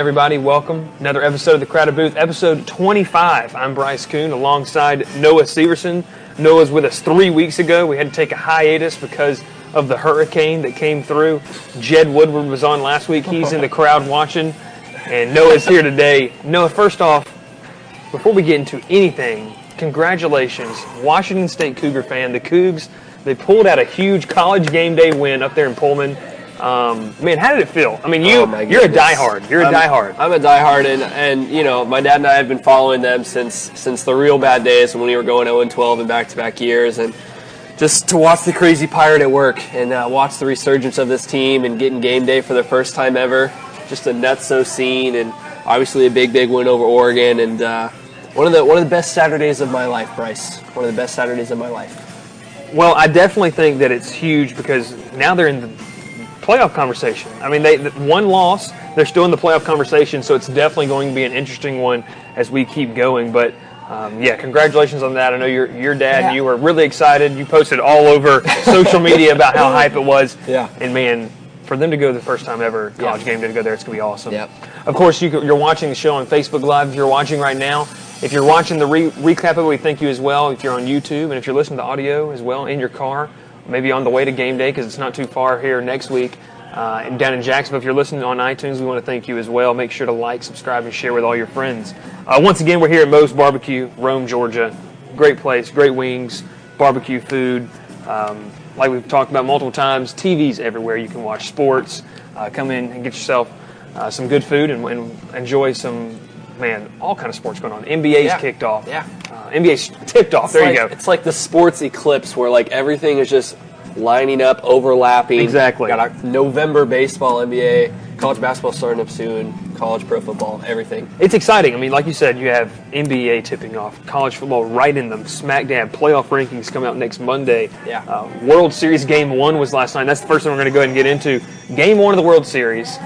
Everybody, welcome. Another episode of the Crowded Booth, episode 25. I'm Bryce Coon alongside Noah Severson. Noah's with us three weeks ago. We had to take a hiatus because of the hurricane that came through. Jed Woodward was on last week. He's in the crowd watching, and Noah's here today. Noah, first off, before we get into anything, congratulations, Washington State Cougar fan. The Cougs, they pulled out a huge college game day win up there in Pullman. Um, man, how did it feel? I mean, you oh you're a diehard. You're a I'm, diehard. I'm a diehard, and, and you know, my dad and I have been following them since since the real bad days when we were going 0 and 12 in back-to-back years, and just to watch the crazy pirate at work and uh, watch the resurgence of this team and getting game day for the first time ever, just a nutso scene, and obviously a big, big win over Oregon, and uh, one of the one of the best Saturdays of my life, Bryce. One of the best Saturdays of my life. Well, I definitely think that it's huge because now they're in the playoff conversation. I mean, they one loss, they're still in the playoff conversation, so it's definitely going to be an interesting one as we keep going. But um, yeah, congratulations on that. I know your your dad, Yeah. you were really excited. You posted all over social media about how hype it was. Yeah. And man, for them to go the first time ever college Yeah. game to go there, it's gonna be awesome. Yep. Of course, you, you're watching the show on Facebook Live. If you're watching right now, if you're watching the re- recap of it, we thank you as well. If you're on YouTube and if you're listening to audio as well in your car, maybe on the way to game day because it's not too far here next week. Uh, and down in Jacksonville, if you're listening on iTunes, we want to thank you as well. Make sure to like, subscribe, and share with all your friends. Uh, once again, we're here at Moe's Barbecue, Rome, Georgia. Great place, great wings, barbecue food. Um, like we've talked about multiple times, TVs everywhere. You can watch sports. Uh, come in and get yourself uh, some good food and, and enjoy some, man, all kind of sports going on. NBA's Yeah. kicked off. Yeah. Uh, NBA's tipped off. It's there like, you go. It's like the sports eclipse where like everything is just lining up, overlapping. Exactly. Got our November baseball, NBA, college basketball starting up soon, college pro football, everything. It's exciting. I mean, like you said, you have NBA tipping off, college football right in them, smack dab. Playoff rankings come out next Monday. Yeah. Uh, World Series Game One was last night. That's the first one we're going to go ahead and get into. Game One of the World Series.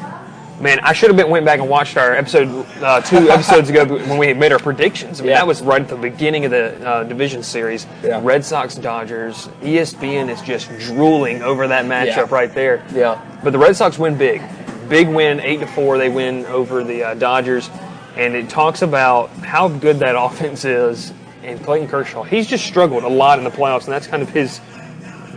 Man, I should have been went back and watched our episode uh, two episodes ago when we made our predictions. I mean, Yeah. that was right at the beginning of the uh, division series. Yeah. Red Sox Dodgers. ESPN is just drooling over that matchup Yeah. right there. Yeah. But the Red Sox win big. Big win, eight to four. They win over the uh, Dodgers, and it talks about how good that offense is. And Clayton Kershaw, he's just struggled a lot in the playoffs, and that's kind of his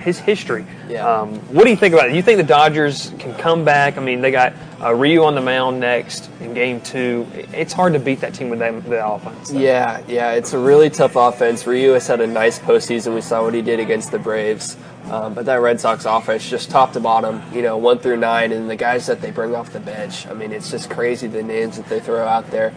his history. Yeah. Um, what do you think about it? Do You think the Dodgers can come back? I mean, they got uh, Ryu on the mound next in Game Two. It's hard to beat that team with that, that offense. Yeah, yeah, it's a really tough offense. Ryu has had a nice postseason. We saw what he did against the Braves. Um, but that Red Sox offense, just top to bottom, you know, one through nine, and the guys that they bring off the bench. I mean, it's just crazy the names that they throw out there.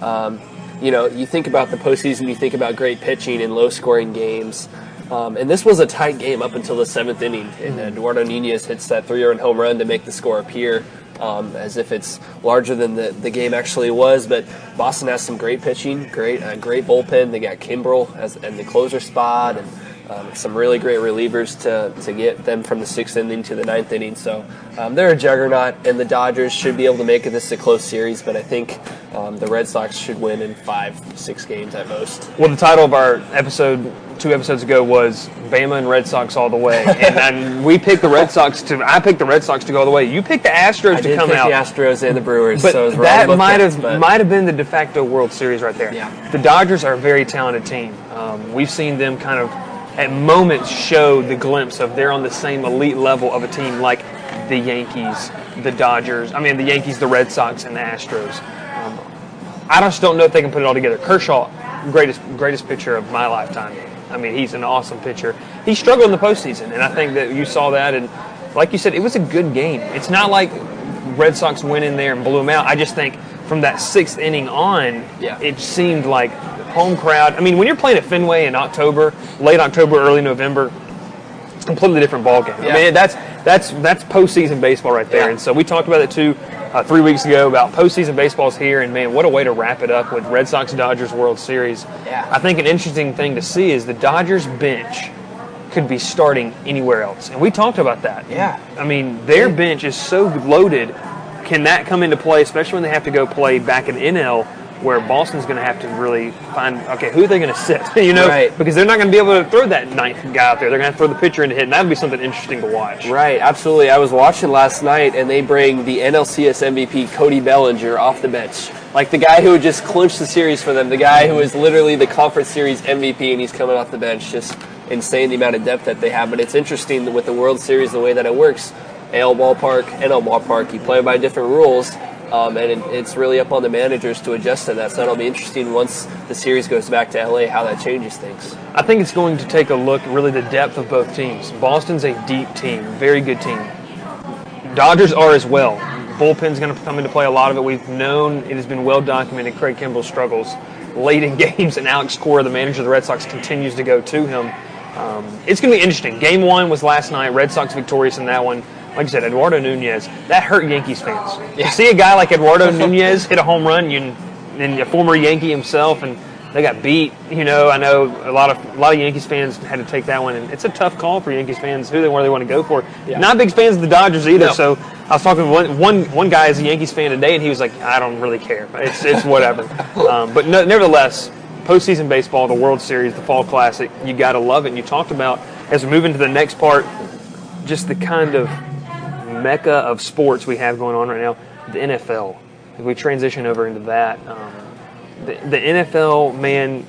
Um, you know, you think about the postseason, you think about great pitching and low scoring games. Um, and this was a tight game up until the seventh inning. And uh, Eduardo Nunez hits that three run home run to make the score appear um, as if it's larger than the, the game actually was. But Boston has some great pitching, great uh, great bullpen. They got Kimbrel as in the closer spot, and um, some really great relievers to, to get them from the sixth inning to the ninth inning. So um, they're a juggernaut, and the Dodgers should be able to make it this a close series. But I think um, the Red Sox should win in five, six games at most. Well, the title of our episode two episodes ago was Bama and Red Sox all the way, and, and we picked the Red Sox to. I picked the Red Sox to go all the way. You picked the Astros I to come out. the Astros and the Brewers, But so I was wrong that might have might have been the de facto World Series right there. Yeah. The Dodgers are a very talented team. Um, we've seen them kind of at moments showed the glimpse of they're on the same elite level of a team like the Yankees, the Dodgers. I mean, the Yankees, the Red Sox, and the Astros. Um, I just don't know if they can put it all together. Kershaw, greatest greatest pitcher of my lifetime. I mean, he's an awesome pitcher. He struggled in the postseason, and I think that you saw that. And like you said, it was a good game. It's not like Red Sox went in there and blew them out. I just think from that sixth inning on, Yeah. it seemed like home crowd. I mean, when you're playing at Fenway in October, late October, early November, it's a completely different ball game. I mean, that's that's that's postseason baseball right there. Yeah. And so we talked about it too uh, three weeks ago about postseason baseball's here, and man, what a way to wrap it up with Red Sox Dodgers World Series. Yeah. I think an interesting thing to see is the Dodgers bench could be starting anywhere else, and we talked about that. Yeah. I mean, their bench is so loaded. Can that come into play, especially when they have to go play back in NL where Boston's going to have to really find okay who are they going to sit, you know, Right. because they're not going to be able to throw that ninth guy out there. They're going to throw the pitcher in to hit, and that would be something interesting to watch. Right, absolutely. I was watching last night, and they bring the NLCS MVP Cody Bellinger off the bench, like the guy who just clinched the series for them, the guy who is literally the conference series MVP, and he's coming off the bench. Just insane the amount of depth that they have. But it's interesting with the World Series, the way that it works, AL ballpark, NL ballpark, you play by different rules. Um, and it, it's really up on the managers to adjust to that. So it'll be interesting once the series goes back to LA how that changes things. I think it's going to take a look, really, the depth of both teams. Boston's a deep team, very good team. Dodgers are as well. Bullpen's going to come into play a lot of it. We've known it has been well documented. Craig Kimbrel's struggles late in games, and Alex Cora, the manager of the Red Sox, continues to go to him. Um, it's going to be interesting. Game one was last night. Red Sox victorious in that one. Like I said, Eduardo Nunez that hurt Yankees fans. You see a guy like Eduardo Nunez hit a home run, you and a former Yankee himself, and they got beat. You know, I know a lot of a lot of Yankees fans had to take that one, and it's a tough call for Yankees fans who they where they want to go for. Yeah. Not big fans of the Dodgers either. No. So I was talking to one, one one guy is a Yankees fan today, and he was like, I don't really care. It's it's whatever. um, but no, nevertheless, postseason baseball, the World Series, the Fall Classic, you got to love it. And you talked about as we move into the next part, just the kind of mecca of sports we have going on right now, the NFL. If we transition over into that, um, the, the NFL, man,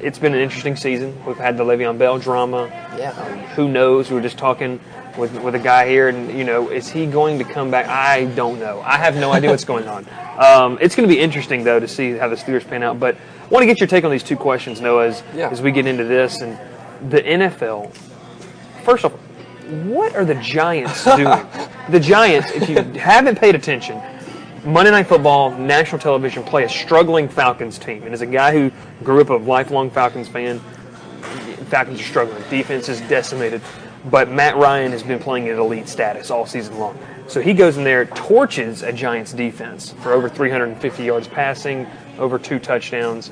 it's been an interesting season. We've had the Le'Veon Bell drama. Yeah. Um, who knows? We were just talking with with a guy here, and you know, is he going to come back? I don't know. I have no idea what's going on. Um, it's going to be interesting though to see how the Steelers pan out. But I want to get your take on these two questions, Noah, as, Yeah. as we get into this and the NFL. First off, what are the Giants doing? the Giants, if you haven't paid attention, Monday Night Football, national television, play a struggling Falcons team. And as a guy who grew up a lifelong Falcons fan, Falcons are struggling. Defense is decimated. But Matt Ryan has been playing at elite status all season long. So he goes in there, torches a Giants defense for over 350 yards passing, over two touchdowns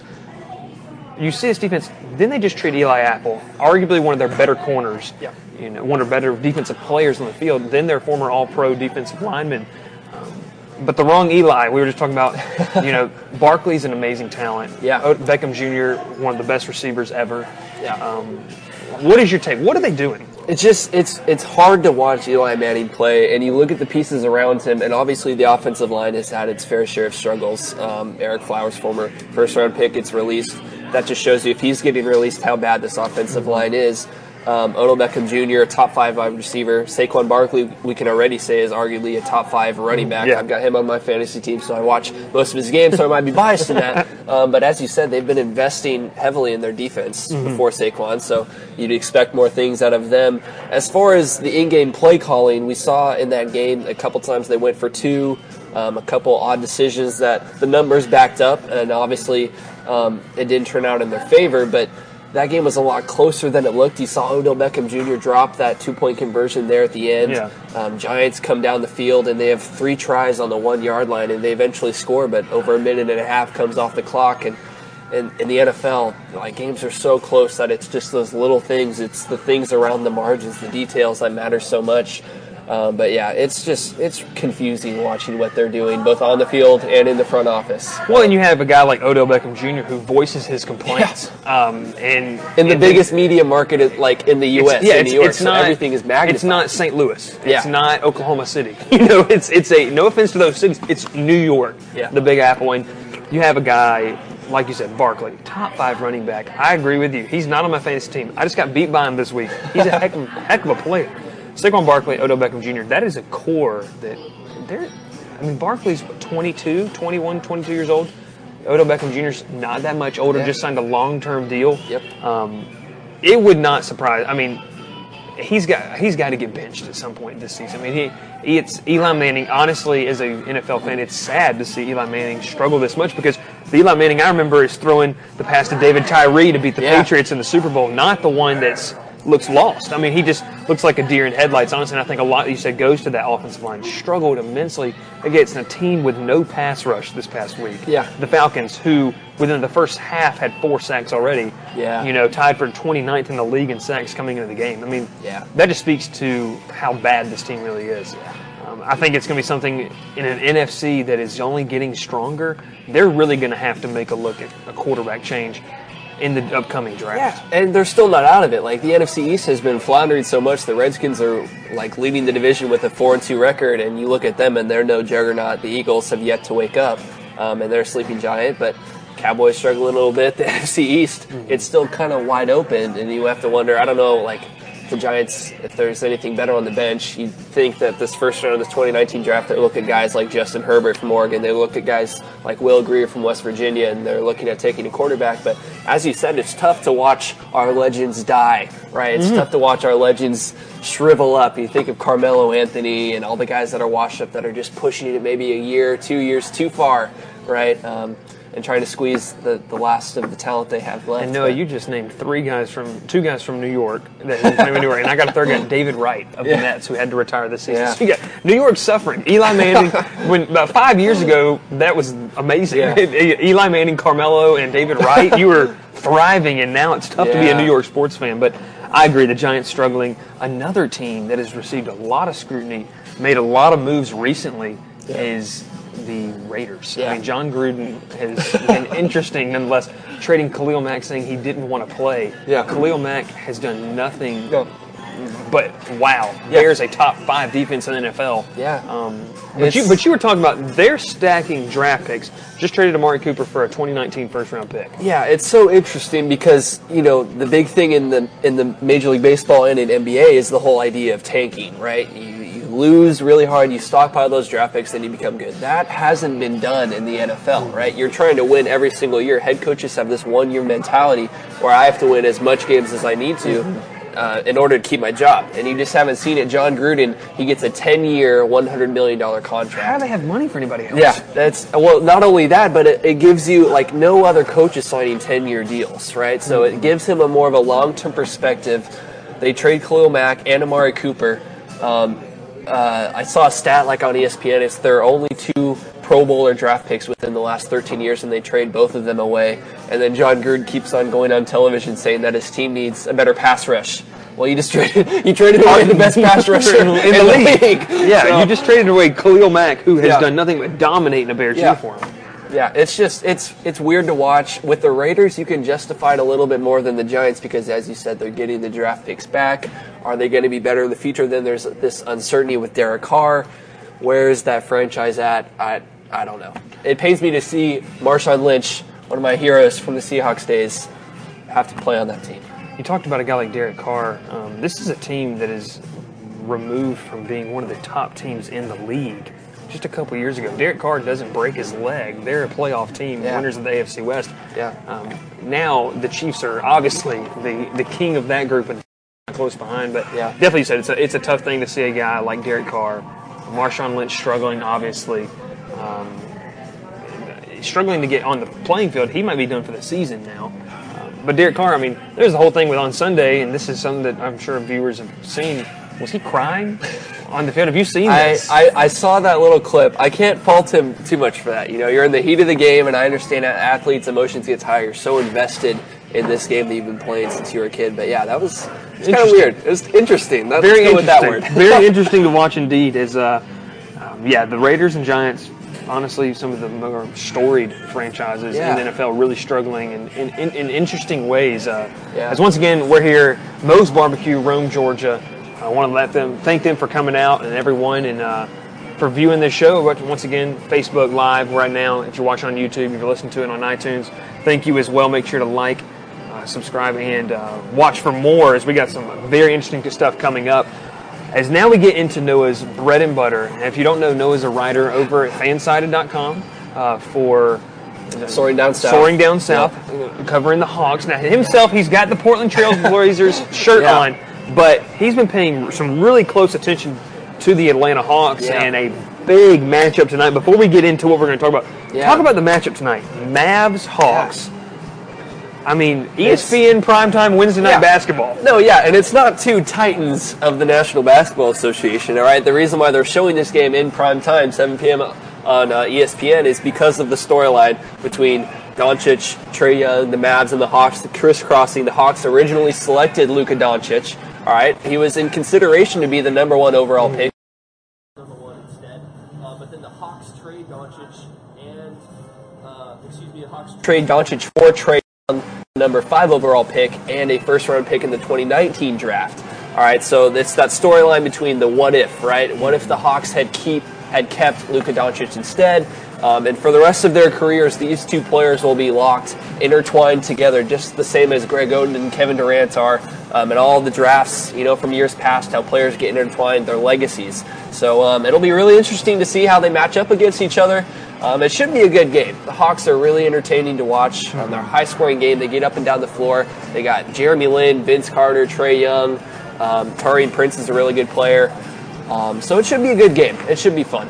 you see this defense. Then they just treat Eli Apple, arguably one of their better corners. Yeah. You know, one of their better defensive players on the field. Then their former All-Pro defensive lineman. Um, but the wrong Eli. We were just talking about. You know, Barkley's an amazing talent. Yeah. Beckham Jr. one of the best receivers ever. Yeah. Um, what is your take? What are they doing? It's just it's it's hard to watch Eli Manning play, and you look at the pieces around him, and obviously the offensive line has had its fair share of struggles. Um, Ereck Flowers, former first round pick, gets released. That just shows you if he's getting released, how bad this offensive line is. Um, Odell Beckham Jr., a top five wide receiver. Saquon Barkley, we can already say is arguably a top five running back. Yeah. I've got him on my fantasy team, so I watch most of his games, so I might be biased in that. Um, but as you said, they've been investing heavily in their defense before Saquon, so you'd expect more things out of them. As far as the in-game play calling, we saw in that game a couple times they went for two, um, a couple odd decisions that the numbers backed up, and obviously um, it didn't turn out in their favor, but that game was a lot closer than it looked. You saw Odell Beckham Jr. drop that two point conversion there at the end. Yeah. Um, Giants come down the field and they have three tries on the one yard line and they eventually score, but over a minute and a half comes off the clock. And in, in the NFL, like games are so close that it's just those little things. It's the things around the margins, the details that matter so much. Um, but yeah, it's just it's confusing watching what they're doing both on the field and in the front office. Well, and you have a guy like Odell Beckham Jr. who voices his complaints. Um, and In the and biggest media market, like in the U.S., yeah, in it's, New York, it's so not everything is magnified. It's not St. Louis. It's Yeah. not Oklahoma City. You know, it's it's a no offense to those cities. It's New York, Yeah. the Big Apple, and you have a guy like you said, Barkley, top five running back. I agree with you. He's not on my fantasy team. I just got beat by him this week. He's a heck of, heck of a player. Saquon Barkley, Odell Beckham Jr. That is a core that they're. I mean, Barkley's 22, 21, 22 years old. Odell Beckham Jr.'s not that much older. Yeah. Just signed a long-term deal. Yep. Um, it would not surprise. I mean, he's got he's got to get benched at some point this season. I mean, he, it's Eli Manning. Honestly, as a NFL fan, it's sad to see Eli Manning struggle this much because the Eli Manning I remember is throwing the pass to David Tyree to beat the Yeah. Patriots in the Super Bowl, not the one that's looks lost. I mean, he just looks like a deer in headlights. Honestly, and I think a lot you said goes to that offensive line. Struggled immensely against a team with no pass rush this past week. Yeah. the Falcons, who within the first half had four sacks already. Yeah. you know, tied for 29th in the league in sacks coming into the game. I mean, Yeah. that just speaks to how bad this team really is. Um, I think it's going to be something in an NFC that is only getting stronger. They're really going to have to make a look at a quarterback change in the upcoming draft. Yeah, and they're still not out of it. Like the NFC East has been floundering so much, the Redskins are like leading the division with a four and two record, and you look at them and they're no juggernaut. The Eagles have yet to wake up, um, and they're a sleeping giant, but. Cowboys struggling a little bit. The NFC East, mm-hmm. it's still kind of wide open, and you have to wonder. I don't know, like the Giants, if there's anything better on the bench, you'd think that this first round of the 2019 draft, they look at guys like Justin Herbert from Oregon, they look at guys like Will Grier from West Virginia, and they're looking at taking a quarterback. But as you said, it's tough to watch our legends die, right? It's mm-hmm. tough to watch our legends shrivel up. You think of Carmelo Anthony and all the guys that are washed up that are just pushing it maybe a year, two years too far, right? Um, and trying to squeeze the, the last of the talent they have left. And Noah, you just named three guys from two guys from New York that New York, and I got a third guy, David Wright of yeah. the Mets, who had to retire this season. Yeah. So you got New York suffering. Eli Manning, when about five years ago, that was amazing. Yeah. Eli Manning, Carmelo, and David Wright, you were thriving, and now it's tough to be a New York sports fan. But I agree, the Giants struggling. Another team that has received a lot of scrutiny, made a lot of moves recently, is the Raiders. Yeah. I mean, Jon Gruden has been interesting nonetheless, trading Khalil Mack saying he didn't want to play. Yeah. Khalil Mack has done nothing no. but wow. Yeah. There's a top five defense in the NFL. Yeah. Um, but, you, but you were talking about they're stacking draft picks. Just traded Amari Cooper for a 2019 first round pick. Yeah, it's so interesting because you know the big thing in the in the Major League Baseball and in NBA is the whole idea of tanking, right? You, lose really hard, you stockpile those draft picks, then you become good. That hasn't been done in the NFL, right? You're trying to win every single year. Head coaches have this one year mentality where I have to win as much games as I need to. Uh, in order to keep my job. And you just haven't seen it. Jon Gruden, he gets a 10 year, $100 million contract. How do they have money for anybody else? Yeah, that's, well, not only that, but it, it gives you, like, no other coach is signing 10 year deals, right? So it gives him a more of a long term perspective. They trade Khalil Mack and Amari Cooper. Um, uh, I saw a stat like on ESPN. It's there are only two Pro Bowler draft picks within the last 13 years, and they trade both of them away. And then Jon Gruden keeps on going on television saying that his team needs a better pass rush. Well, you just traded you traded away the best pass rusher in, in, the, league. league. Yeah, so, you just traded away Khalil Mack, who has yeah. done nothing but dominate in a Bears yeah. uniform. Yeah, it's just it's it's weird to watch. With the Raiders, you can justify it a little bit more than the Giants because, as you said, they're getting the draft picks back. Are they going to be better in the future? Then there's this uncertainty with Derek Carr. Where is that franchise at? I I don't know. It pains me to see Marshawn Lynch, one of my heroes from the Seahawks days, have to play on that team. You talked about a guy like Derek Carr. Um, this is a team that is removed from being one of the top teams in the league just a couple years ago. Derek Carr doesn't break his leg. They're a playoff team, yeah. winners of the AFC West. Yeah. Um, now the Chiefs are obviously the, the king of that group and close behind. But yeah, definitely said it's a, it's a tough thing to see a guy like Derek Carr, Marshawn Lynch struggling, obviously. Um, struggling to get on the playing field. He might be done for the season now. Um, but Derek Carr, I mean, there's the whole thing with on Sunday, and this is something that I'm sure viewers have seen. Was he crying on the field? Have you seen this? I, I, I, saw that little clip. I can't fault him too much for that. You know, you're in the heat of the game, and I understand that athletes' emotions get high. You're so invested in this game that you've been playing since you were a kid. But yeah, that was kind of weird. It was interesting. That's Very interesting. that word. Very interesting to watch indeed. Is uh, um, yeah, the Raiders and Giants. Honestly, some of the more storied franchises yeah. in the NFL really struggling in, in, in, in interesting ways. Uh, yeah. As once again, we're here, Moe's Barbecue, Rome, Georgia. I want to let them thank them for coming out and everyone and uh, for viewing this show. Once again, Facebook Live right now. If you're watching on YouTube, if you're listening to it on iTunes, thank you as well. Make sure to like, uh, subscribe, and uh, watch for more as we got some very interesting stuff coming up. As now we get into Noah's bread and butter. And if you don't know, Noah's a writer over at fansided.com uh, for Soaring Down South. Soaring Down South, yep. covering the Hawks. Now, himself, he's got the Portland Trail Blazers shirt yeah. on but he's been paying some really close attention to the Atlanta Hawks yeah. and a big matchup tonight. Before we get into what we're going to talk about, yeah. talk about the matchup tonight: Mavs Hawks. Yeah. I mean, ESPN it's, primetime Wednesday night yeah. basketball. No, yeah, and it's not two titans of the National Basketball Association. All right, the reason why they're showing this game in prime time, 7 p.m. on uh, ESPN, is because of the storyline between Doncic, Trae Young, the Mavs, and the Hawks crisscrossing. The Hawks originally selected Luka Doncic. All right, he was in consideration to be the number one overall mm-hmm. pick. Number one instead, uh, but then the Hawks trade Doncic and uh, excuse me, the Hawks trade Doncic for Trae Young, number five overall pick, and a first round pick in the 2019 draft. All right, so it's that storyline between the what if, right? What if the Hawks had keep had kept Luka Doncic instead? Um, and for the rest of their careers, these two players will be locked, intertwined together, just the same as Greg Oden and Kevin Durant are, um, and all the drafts, you know, from years past, how players get intertwined, their legacies. So um, it'll be really interesting to see how they match up against each other. Um, it should be a good game. The Hawks are really entertaining to watch. Um, they're a high scoring game. They get up and down the floor. They got Jeremy Lin, Vince Carter, Trae Young. Um, Taurean Prince is a really good player. Um, so it should be a good game. It should be fun.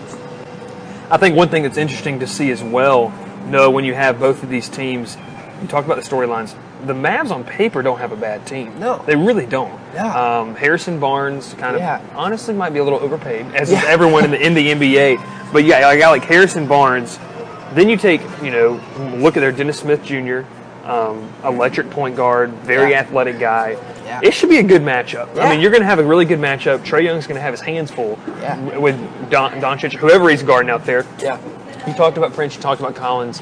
I think one thing that's interesting to see as well, no, when you have both of these teams, you talk about the storylines. The Mavs on paper don't have a bad team. No. they really don't. Yeah. Um, Harrison Barnes kind of Yeah. honestly might be a little overpaid, as Yeah. is everyone in the in the NBA. But yeah, a guy like Harrison Barnes. Then you take, you know, look at their Dennis Smith Jr. Um, electric point guard, very Yeah. athletic guy. Yeah. It should be a good matchup. I mean, you're going to have a really good matchup. Trae Young's going to have his hands full Yeah. with Don, Doncic, whoever he's guarding out there. Yeah. You talked about Prince, you talked about Collins.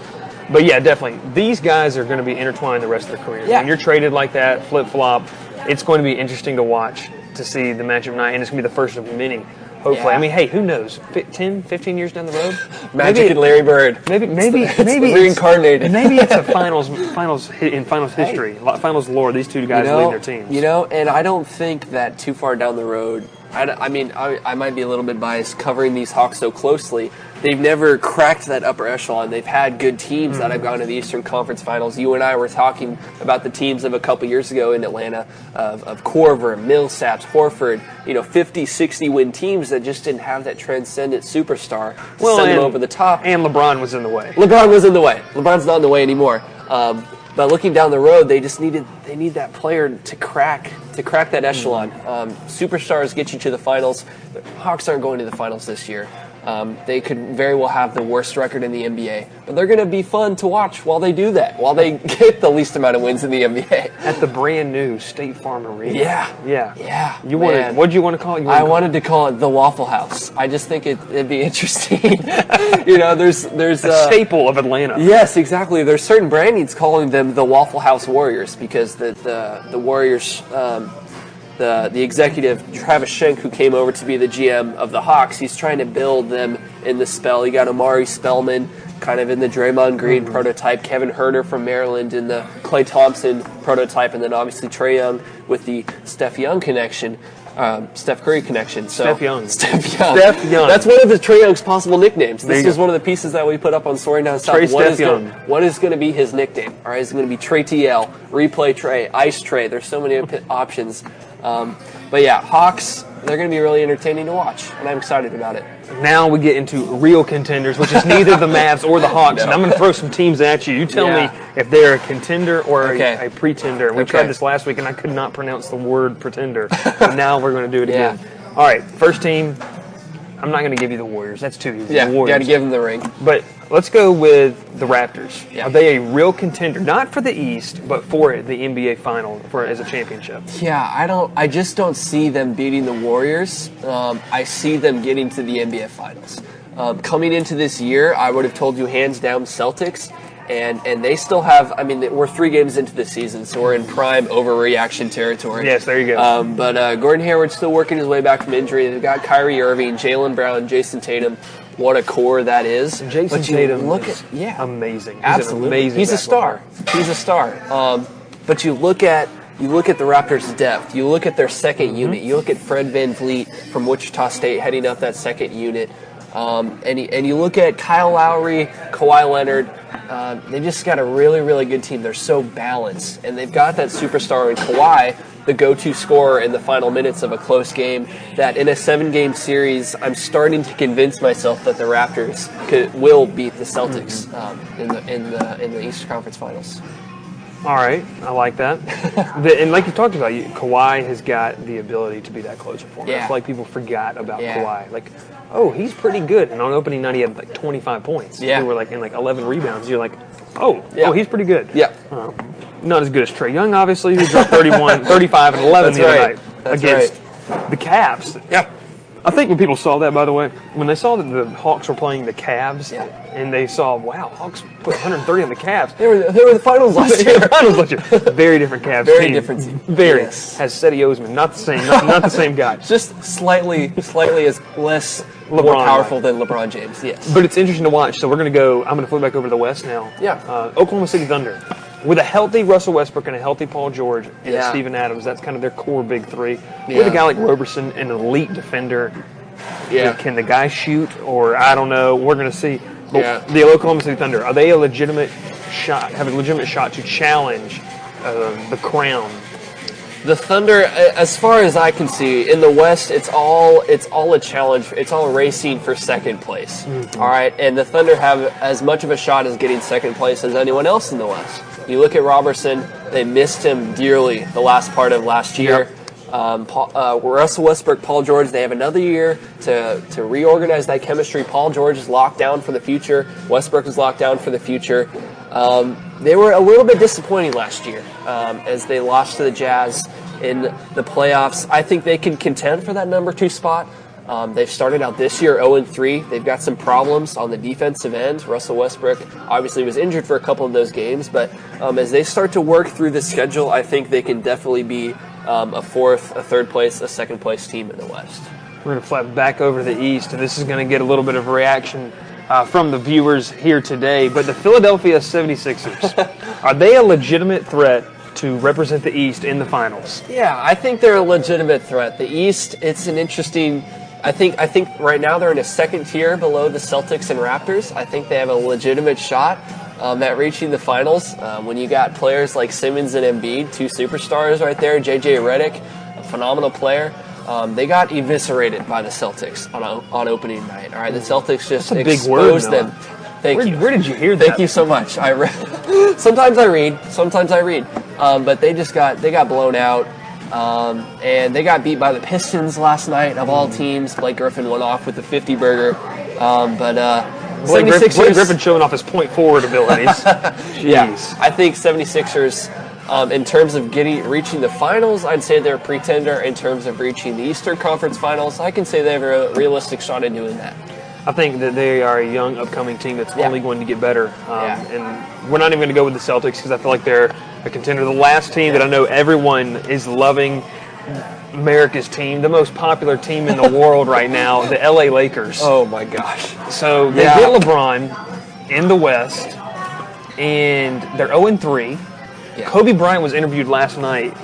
But yeah, definitely. These guys are going to be intertwined the rest of their career. Yeah. When you're traded like that, flip flop, it's going to be interesting to watch to see the matchup night, and it's going to be the first of many. Hopefully, Yeah. I mean, hey, who knows? Fi 10, 15 years down the road, Magic and Larry Bird. maybe, maybe, It's maybe it's- reincarnated. Maybe it's a finals, finals in finals history, finals lore. These two guys you know, lead their teams. You know, and I don't think that too far down the road. I, I mean, I, I might be a little bit biased covering these Hawks so closely. They've never cracked that upper echelon. They've had good teams that have gone to the Eastern Conference Finals. You and I were talking about the teams of a couple years ago in Atlanta of, of Korver, Millsaps, Horford, you know, 50, 60 win teams that just didn't have that transcendent superstar to send them and- over the top. and LeBron was in the way. LeBron was in the way. LeBron's not in the way anymore. Um, but looking down the road, they just needed they need that player to crack to crack that echelon. Um, superstars get you to the finals. The Hawks aren't going to the finals this year. Um, they could very well have the worst record in the NBA, but they're going to be fun to watch while they do that. While they get the least amount of wins in the NBA. At the brand new State Farm Arena. Yeah. Yeah. Yeah, You wanted, what'd you want to call it? I wanted to to call it the Waffle House. I just think it, it'd be interesting. you know, there's there's a uh, staple of Atlanta. Yes, exactly. There's certain brandings calling them the Waffle House Warriors because the the, the Warriors, um, the the executive Travis Schlenk, who came over to be the GM of the Hawks, he's trying to build them in the spell. You got Omari Spellman, kind of in the Draymond Green Mm-hmm. prototype. Kevin Huerter from Maryland in the Klay Thompson prototype, and then obviously Trae Young with the Steph Young connection. Um, Steph Curry connection. So, Steph Young. Steph Young. Steph Young. That's one of the Trae Young's possible nicknames. This is one of the pieces that we put up on Soaring Down South. Trey What Steph is gonna- what is going to be his nickname? All right, is it going to be Trey TL, Replay Trey, Ice Trey? There's so many op- options. Um, but yeah, Hawks, they're going to be really entertaining to watch, and I'm excited about it. Now we get into real contenders, which is neither the Mavs or the Hawks. And I'm going to throw some teams at you. You tell Yeah. me if they're a contender or Okay. a, a pretender. We Okay. tried this last week, and I could not pronounce the word pretender. but now we're going to do it Yeah. again. All right, first team. I'm not going to give you the Warriors. That's too easy. Yeah, the got to give them the ring. But let's go with the Raptors. Yeah. Are they a real contender, not for the East, but for the NBA final for as a championship? Yeah, I don't. I just don't see them beating the Warriors. Um, I see them getting to the NBA Finals. Um, coming into this year, I would have told you hands down Celtics, and and they still have. I mean, we're three games into the season, so we're in prime overreaction territory. Yes, there you go. Um, but uh, Gordon Hayward's still working his way back from injury. They've got Kyrie Irving, Jaylen Brown, Jayson Tatum. What a core that is! Jayson But you Tatum look is at yeah, amazing. He's Absolutely, amazing he's a star. He's a star. Um, but you look at you look at the Raptors' depth. You look at their 2nd unit. You look at Fred VanVleet from Wichita State heading up that second unit. Um, and, you, and you look at Kyle Lowry, Kawhi Leonard. Uh, they just got a really, really good team. They're so balanced, and they've got that superstar in Kawhi, the go-to scorer in the final minutes of a close game. That in a seven-game series, I'm starting to convince myself that the Raptors could, will beat the Celtics um, in the in the in the Eastern Conference Finals. All right, I like that. the, and like you talked about, you, Kawhi has got the ability to be that closer for. I Yeah. feel like people forgot about Yeah. Kawhi. Like, oh, he's pretty good. And on opening night, he had like 25 points. Yeah. They were like in like 11 rebounds. You're like, oh, Yeah. oh, he's pretty good. Yeah. Um, not as good as Trae Young, obviously, who dropped 31, 35, and 11 That's the other right. night That's against the Cavs. Yeah. I think when people saw that, by the way, when they saw that the Hawks were playing the Cavs, Yeah. and they saw, wow, Hawks put 130 on the Cavs. They were they were the finals last year. Finals last year. Very different Cavs Very team. different team. Very. Yes. Has Cedi Osman, not the same, not, not the same guy. Just slightly slightly as less more LeBron, powerful than LeBron James. Yes. But it's interesting to watch. So we're going to go. I'm going to flip back over to the West now. Yeah. Uh, Oklahoma City Thunder, with a healthy Russell Westbrook and a healthy Paul George and Yeah. Steven Adams. That's kind of their core big three. With a guy like Roberson, an elite defender. Yeah. Can the guy shoot, or I don't know. We're going to see. But Yeah. the Oklahoma City Thunder are they a legitimate shot? Have a legitimate shot to challenge uh, the crown? The Thunder, as far as I can see, in the West, it's all it's all a challenge. It's all racing for second place. All right, and the Thunder have as much of a shot as getting second place as anyone else in the West. You look at Roberson; they missed him dearly the last part of last year. Um, Paul, uh, Russell Westbrook, Paul George, they have another year to, to reorganize that chemistry. Paul George is locked down for the future. Westbrook is locked down for the future. Um, they were a little bit disappointing last year um, as they lost to the Jazz in the playoffs. I think they can contend for that number two spot. Um, they've started out this year 0 3. They've got some problems on the defensive end. Russell Westbrook obviously was injured for a couple of those games, but um, as they start to work through the schedule, I think they can definitely be um, a fourth, a third place, a second place team in the West. We're going to flip back over to the East, and this is going to get a little bit of reaction uh, from the viewers here today. But the Philadelphia 76ers, are they a legitimate threat to represent the East in the finals? Yeah, I think they're a legitimate threat. The East, it's an interesting. I think I think right now they're in a second tier below the Celtics and Raptors. I think they have a legitimate shot um, at reaching the finals. Um, when you got players like Simmons and Embiid, two superstars right there, JJ Redick, a phenomenal player. Um, they got eviscerated by the Celtics on, on opening night. All right, the Celtics just a exposed word, them. Thank Where, you. where did you hear that? Thank you so much. I read. sometimes I read. Sometimes I read. Um, but they just got they got blown out, um, and they got beat by the Pistons last night of all teams. Blake Griffin went off with the 50 burger. Um, but uh, Blake Griffin, 76ers. Blake Griffin showing off his point forward abilities. Yeah, I think 76ers. Um, in terms of getting reaching the finals, I'd say they're a pretender. In terms of reaching the Eastern Conference Finals, I can say they have a realistic shot at doing that. I think that they are a young, upcoming team that's Yeah. only going to get better. Um, Yeah. And we're not even going to go with the Celtics because I feel like they're a contender. The last team that I know everyone is loving, America's team, the most popular team in the world right now, the LA Lakers. Oh my gosh! So they Yeah. get LeBron in the West, and they're 0 3. Yeah. Kobe Bryant was interviewed last night,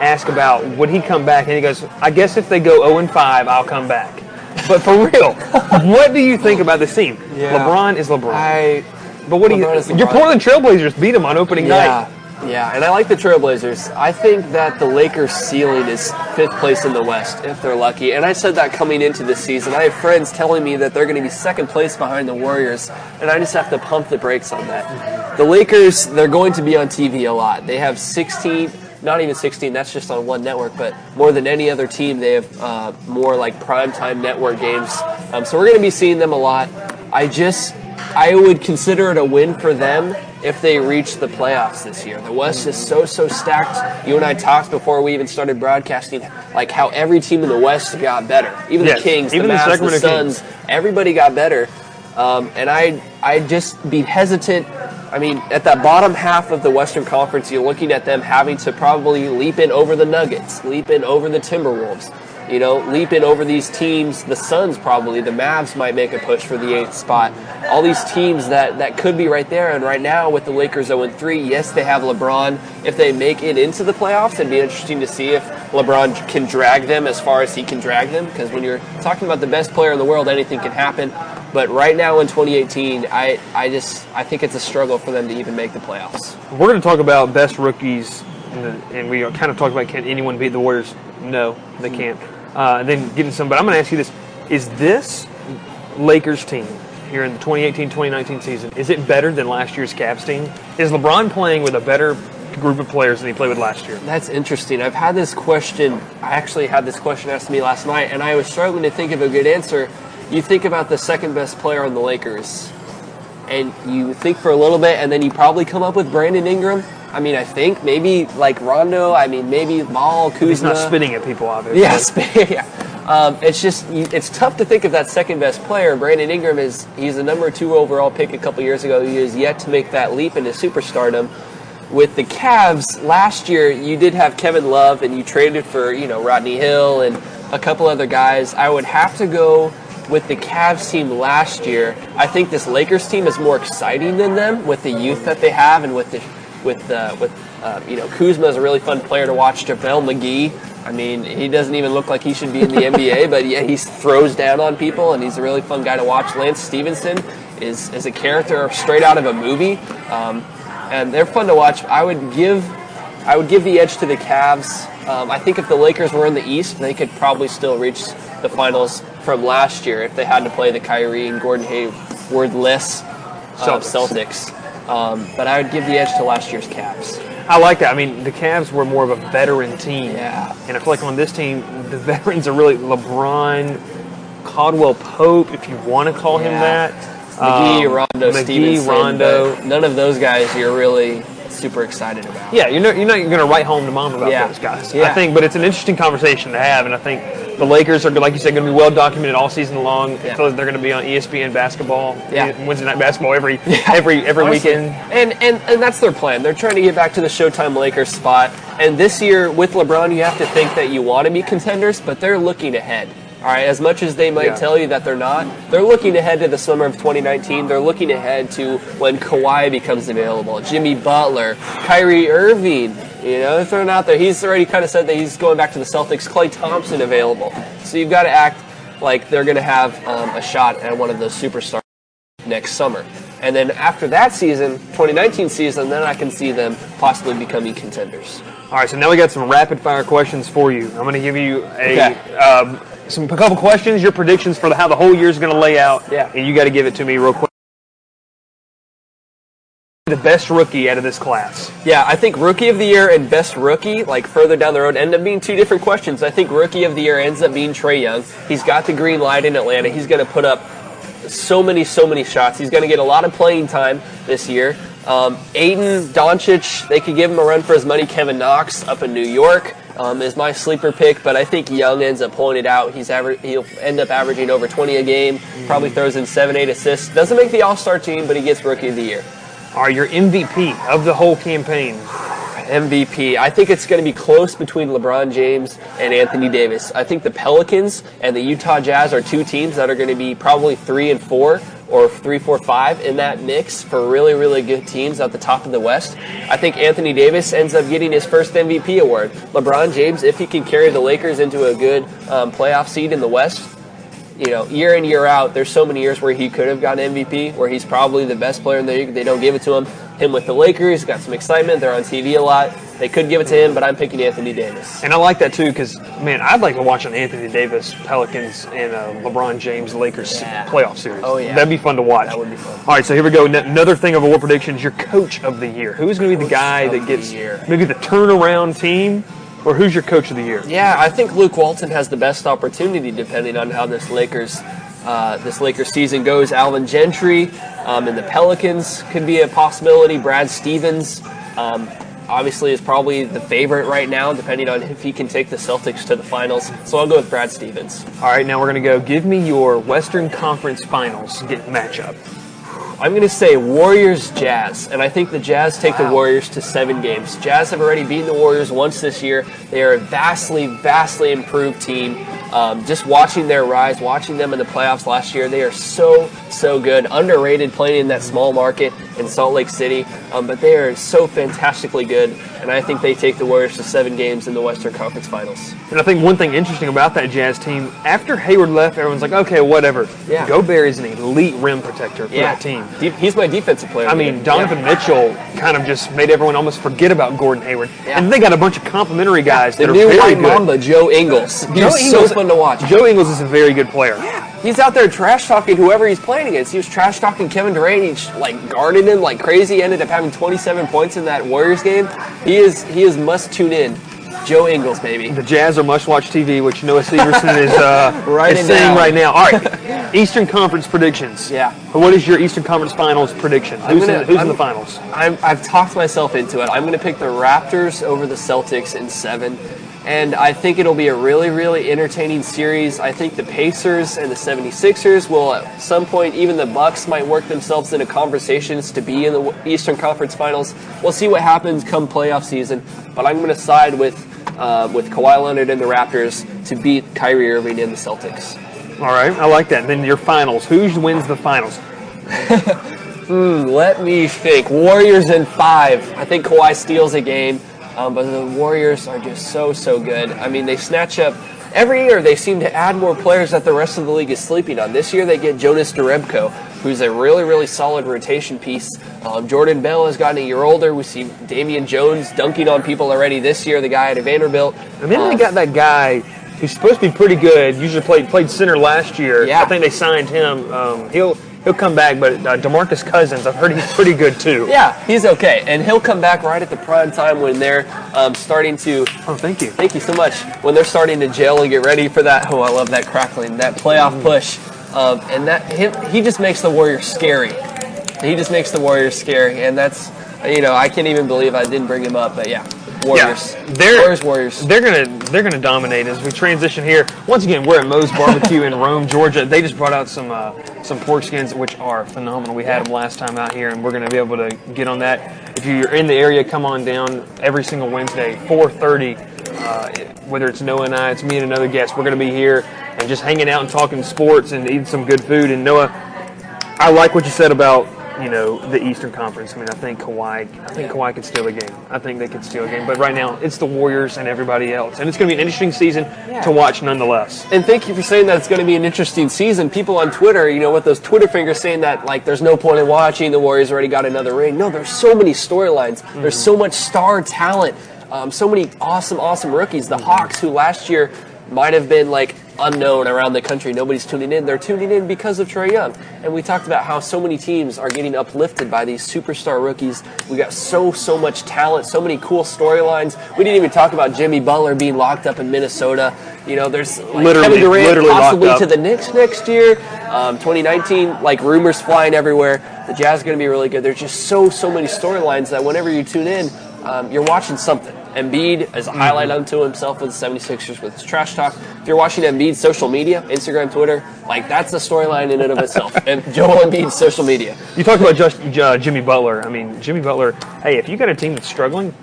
asked about would he come back, and he goes, "I guess if they go 0 5, I'll come back." But for real, what do you think about this team? Yeah. LeBron is LeBron. I but what do you? LeBron Your LeBron. Portland Trailblazers beat him on opening night. Yeah, and I like the Trailblazers. I think that the Lakers' ceiling is fifth place in the West if they're lucky. And I said that coming into this season. I have friends telling me that they're going to be second place behind the Warriors, and I just have to pump the brakes on that. The Lakers, they're going to be on TV a lot. They have 16. Not even 16. That's just on one network, but more than any other team, they have uh, more like primetime network games. Um, so we're going to be seeing them a lot. I just I would consider it a win for them if they reach the playoffs this year. The West is so so stacked. You and I talked before we even started broadcasting, like how every team in the West got better. Even Yes, the Kings, even the the Mavs, the, Sacramento Suns, everybody got better. Um, and I I just be hesitant. I mean, at that bottom half of the Western Conference, you're looking at them having to probably leap in over the Nuggets, leap in over the Timberwolves you know, leaping over these teams. The Suns probably, the Mavs might make a push for the eighth spot. All these teams that, that could be right there. And right now, with the Lakers 0 3, yes, they have LeBron. If they make it into the playoffs, it'd be interesting to see if LeBron can drag them as far as he can drag them. Because when you're talking about the best player in the world, anything can happen. But right now in 2018, I, I just I think it's a struggle for them to even make the playoffs. We're going to talk about best rookies, and and we kind of talked about can anyone beat the Warriors? No, they hmm. can't. Uh, and then getting some, but I'm going to ask you this: Is this Lakers team here in the 2018-2019 season is it better than last year's Cavs team? Is LeBron playing with a better group of players than he played with last year? That's interesting. I've had this question. I actually had this question asked to me last night, and I was struggling to think of a good answer. You think about the second best player on the Lakers, and you think for a little bit, and then you probably come up with Brandon Ingram. I mean, I think maybe like Rondo. I mean, maybe Ball, Kuzma. He's not spitting at people, obviously. Yeah, yeah. Um, it's just it's tough to think of that second best player. Brandon Ingram is he's a number two overall pick a couple years ago. He has yet to make that leap into superstardom. With the Cavs last year, you did have Kevin Love, and you traded for you know Rodney Hill and a couple other guys. I would have to go with the Cavs team last year. I think this Lakers team is more exciting than them with the youth that they have and with the with uh, with uh, you know Kuzma is a really fun player to watch. JaVale McGee. I mean, he doesn't even look like he should be in the NBA, but yeah, he throws down on people, and he's a really fun guy to watch. Lance Stephenson is is a character straight out of a movie, um, and they're fun to watch. I would give I would give the edge to the Cavs. Um, I think if the Lakers were in the East, they could probably still reach the finals from last year if they had to play the Kyrie and Gordon Hayward-less uh, Celtics. Celtics. Um, but I would give the edge to last year's Cavs. I like that. I mean, the Cavs were more of a veteran team. Yeah. And I feel like on this team, the veterans are really LeBron, Caldwell Pope, if you want to call him that. McGee, Um, Rondo, McGee, Stephenson, Rondo. none of those guys you're really super excited about. Yeah, you're not, you're not going to write home to mom about Yeah. those guys. Yeah. I think, but it's an interesting conversation to have, and I think the Lakers are, like you said, going to be well documented all season long. I Yeah. feel like they're going to be on ESPN basketball, Yeah. Wednesday night basketball every every every Honestly. weekend. And, and and that's their plan. They're trying to get back to the Showtime Lakers spot. And this year with LeBron, you have to think that you want to be contenders, but they're looking ahead. All right, as much as they might Yeah. tell you that they're not, they're looking ahead to the summer of 2019. They're looking ahead to when Kawhi becomes available, Jimmy Butler, Kyrie Irving. You know, they're throwing out there. He's already kind of said that he's going back to the Celtics. Klay Thompson available. So you've got to act like they're going to have um, a shot at one of those superstars next summer. And then after that season, 2019 season, then I can see them possibly becoming contenders. All right, so now we got some rapid fire questions for you. I'm going to give you a Okay. um, some a couple questions, your predictions for the, how the whole year is going to lay out. Yeah. and you got to give it to me real quick. The best rookie out of this class. Yeah, I think rookie of the year and best rookie, like further down the road, end up being two different questions. I think rookie of the year ends up being Trae Young. He's got the green light in Atlanta. He's going to put up so many, so many shots. He's going to get a lot of playing time this year. Um, Aiden Doncic, they could give him a run for his money. Kevin Knox up in New York um, is my sleeper pick, but I think Young ends up pulling it out. He's aver- he'll end up averaging over 20 a game. Probably throws in seven, eight assists. Doesn't make the All Star team, but he gets rookie of the year. All right, your MVP of the whole campaign. MVP. I think it's going to be close between LeBron James and Anthony Davis. I think the Pelicans and the Utah Jazz are two teams that are going to be probably three and four or three, four, five in that mix for really, really good teams at the top of the West. I think Anthony Davis ends up getting his first MVP award. LeBron James, if he can carry the Lakers into a good um, playoff seed in the West, you know, year in year out, there's so many years where he could have gotten MVP, where he's probably the best player in the league. They don't give it to him. Him with the Lakers, got some excitement. They're on TV a lot. They could give it to him, but I'm picking Anthony Davis. And I like that too because, man, I'd like to watch an Anthony Davis Pelicans and a LeBron James Lakers Yeah. playoff series. Oh, yeah. That'd be fun to watch. That would be fun. All right, so here we go. Another thing of award predictions your coach of the year. Who's going to be the guy that the gets year. maybe the turnaround team, or who's your coach of the year? Yeah, I think Luke Walton has the best opportunity, depending on how this Lakers uh, this Lakers season goes. Alvin Gentry um, and the Pelicans could be a possibility. Brad Stevens. Um, Obviously, is probably the favorite right now, depending on if he can take the Celtics to the finals. So I'll go with Brad Stevens. All right, now we're going to go. Give me your Western Conference Finals matchup. I'm going to say Warriors Jazz, and I think the Jazz take the Warriors to seven games. Jazz have already beaten the Warriors once this year. They are a vastly, vastly improved team. Um, just watching their rise, watching them in the playoffs last year, they are so, so good. Underrated playing in that small market in Salt Lake City, um, but they are so fantastically good, and I think they take the Warriors to seven games in the Western Conference Finals. And I think one thing interesting about that Jazz team, after Hayward left, everyone's like, okay, whatever. Yeah. Gobert is an elite rim protector for Yeah, that team. He's my defensive player. I the mean. Donovan Yeah. Mitchell kind of just made everyone almost forget about Gordon Hayward. Yeah. And they got a bunch of complimentary guys The that are new very good. Mamba, Joe Ingles. Joe Ingles- so fun to watch. Joe Ingles is a very good player. He's out there trash talking whoever he's playing against. He was trash talking Kevin Durant. He like guarded him like crazy. Ended up having 27 points in that Warriors game. He is he is must tune in. Joe Ingles, baby. The Jazz are must-watch TV, which Noah Severson is, uh, is saying right now. All right, Eastern Conference predictions. Yeah. What is your Eastern Conference Finals prediction? Who's, gonna- in, who's in the finals? I'm, I've talked myself into it. I'm going to pick the Raptors over the Celtics in seven, and I think it'll be a really, really entertaining series. I think the Pacers and the 76ers will, at some point, even the Bucks might work themselves into conversations to be in the Eastern Conference Finals. We'll see what happens come playoff season, but I'm going to side with uh, with Kawhi Leonard and the Raptors to beat Kyrie Irving and the Celtics. All right, I like that. then your finals. Who wins the finals? mm, let me think. Warriors in five. I think Kawhi steals a game. Um, but the Warriors are just so, so good. I mean, they snatch up. Every year, they seem to add more players that the rest of the league is sleeping on. This year, they get Jonas Jerebko, who's a really, really solid rotation piece. Um, Jordan Bell has gotten a year older. We see Damian Jones dunking on people already this year, the guy at Vanderbilt. And then um, they got that guy who's supposed to be pretty good. Usually played played center last year. Yeah. I think they signed him. Um, he'll he'll come back. But uh, Demarcus Cousins, I've heard he's pretty good too. yeah, he's okay, and he'll come back right at the prime time when they're um, starting to. Oh, thank you. Thank you so much. When they're starting to gel and get ready for that. Oh, I love that crackling, that playoff mm. push, um, and that he, he just makes the Warriors scary. He just makes the Warriors scary, and that's you know I can't even believe I didn't bring him up, but yeah. Warriors. Yeah, they're, Warriors, Warriors. They're gonna they're gonna dominate as we transition here. Once again, we're at Moe's Barbecue in Rome, Georgia. They just brought out some uh, some pork skins, which are phenomenal. We had them last time out here, and we're gonna be able to get on that. If you're in the area, come on down every single Wednesday, 4:30. Uh, whether it's Noah and I, it's me and another guest. We're gonna be here and just hanging out and talking sports and eating some good food. And Noah, I like what you said about you know, the Eastern Conference. I mean, I think Kawhi, I think Kawhi could steal a game. I think they could steal a game. But right now, it's the Warriors and everybody else, and it's going to be an interesting season yeah. to watch, nonetheless. And thank you for saying that it's going to be an interesting season. People on Twitter, you know, with those Twitter fingers saying that like there's no point in watching. The Warriors already got another ring. No, there's so many storylines. Mm-hmm. There's so much star talent. Um, so many awesome, awesome rookies. The Hawks, who last year might have been like unknown around the country. Nobody's tuning in. They're tuning in because of Trae Young. And we talked about how so many teams are getting uplifted by these superstar rookies. We got so, so much talent, so many cool storylines. We didn't even talk about Jimmy Butler being locked up in Minnesota. You know, there's like literally, Kevin Durant literally possibly to the Knicks next year. Um, 2019, like rumors flying everywhere. The Jazz are going to be really good. There's just so, so many storylines that whenever you tune in, um, you're watching something. Embiid is a highlight unto himself with the 76ers with his trash talk. If you're watching Embiid's social media, Instagram, Twitter, like that's a storyline in and of itself. and Joel Embiid's social media. You talk about just uh, Jimmy Butler. I mean, Jimmy Butler. Hey, if you got a team that's struggling,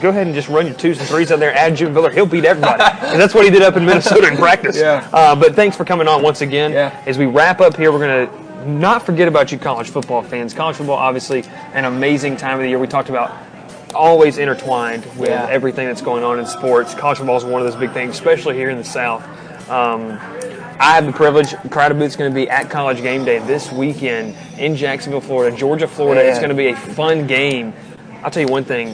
go ahead and just run your twos and threes out there. Add Jimmy Butler. He'll beat everybody. and that's what he did up in Minnesota in practice. Yeah. Uh, but thanks for coming on once again. Yeah. As we wrap up here, we're going to not forget about you college football fans. College football, obviously, an amazing time of the year. We talked about always intertwined with yeah. everything that's going on in sports. College football is one of those big things, especially here in the South. Um, I have the privilege. Crowded Booth's going to be at College Game Day this weekend in Jacksonville, Florida, Georgia, Florida. Yeah. It's going to be a fun game. I'll tell you one thing: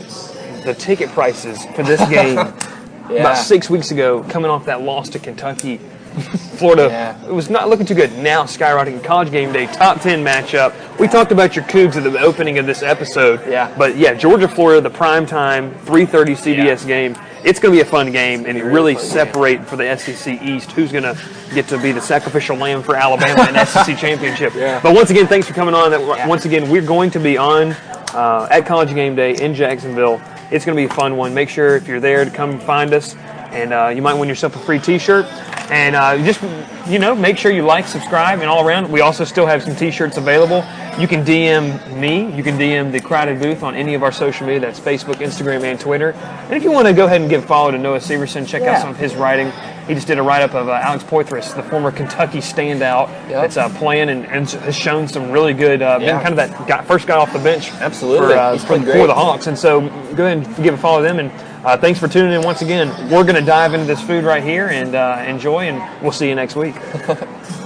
the ticket prices for this game yeah. about six weeks ago, coming off that loss to Kentucky, Florida, yeah. it was not looking too good. Now skyrocketing college game day, top 10 matchup. We talked about your Cougs at the opening of this episode. Yeah. But yeah, Georgia, Florida, the prime time, 3.30 CBS yeah. game. It's going to be a fun game, and it really separate for the SEC East who's going to get to be the sacrificial lamb for Alabama in SEC championship. Yeah. But once again, thanks for coming on. Yeah. Once again, we're going to be on uh, at College Game Day in Jacksonville. It's going to be a fun one. Make sure if you're there to come find us, and uh, you might win yourself a free T-shirt. And uh, just, you know, make sure you like, subscribe, and all around. We also still have some T-shirts available. You can DM me. You can DM the Crowded Booth on any of our social media. That's Facebook, Instagram, and Twitter. And if you want to go ahead and give a follow to Noah Severson, check yeah. out some of his writing. He just did a write-up of uh, Alex Poythress, the former Kentucky standout yep. that's uh, playing and, and, has shown some really good. Uh, yeah. Been kind of that guy, first guy off the bench. Absolutely, for, uh, for, for the Hawks. And so go ahead and give a follow to them and uh, thanks for tuning in once again. We're going to dive into this food right here and uh, enjoy, and we'll see you next week.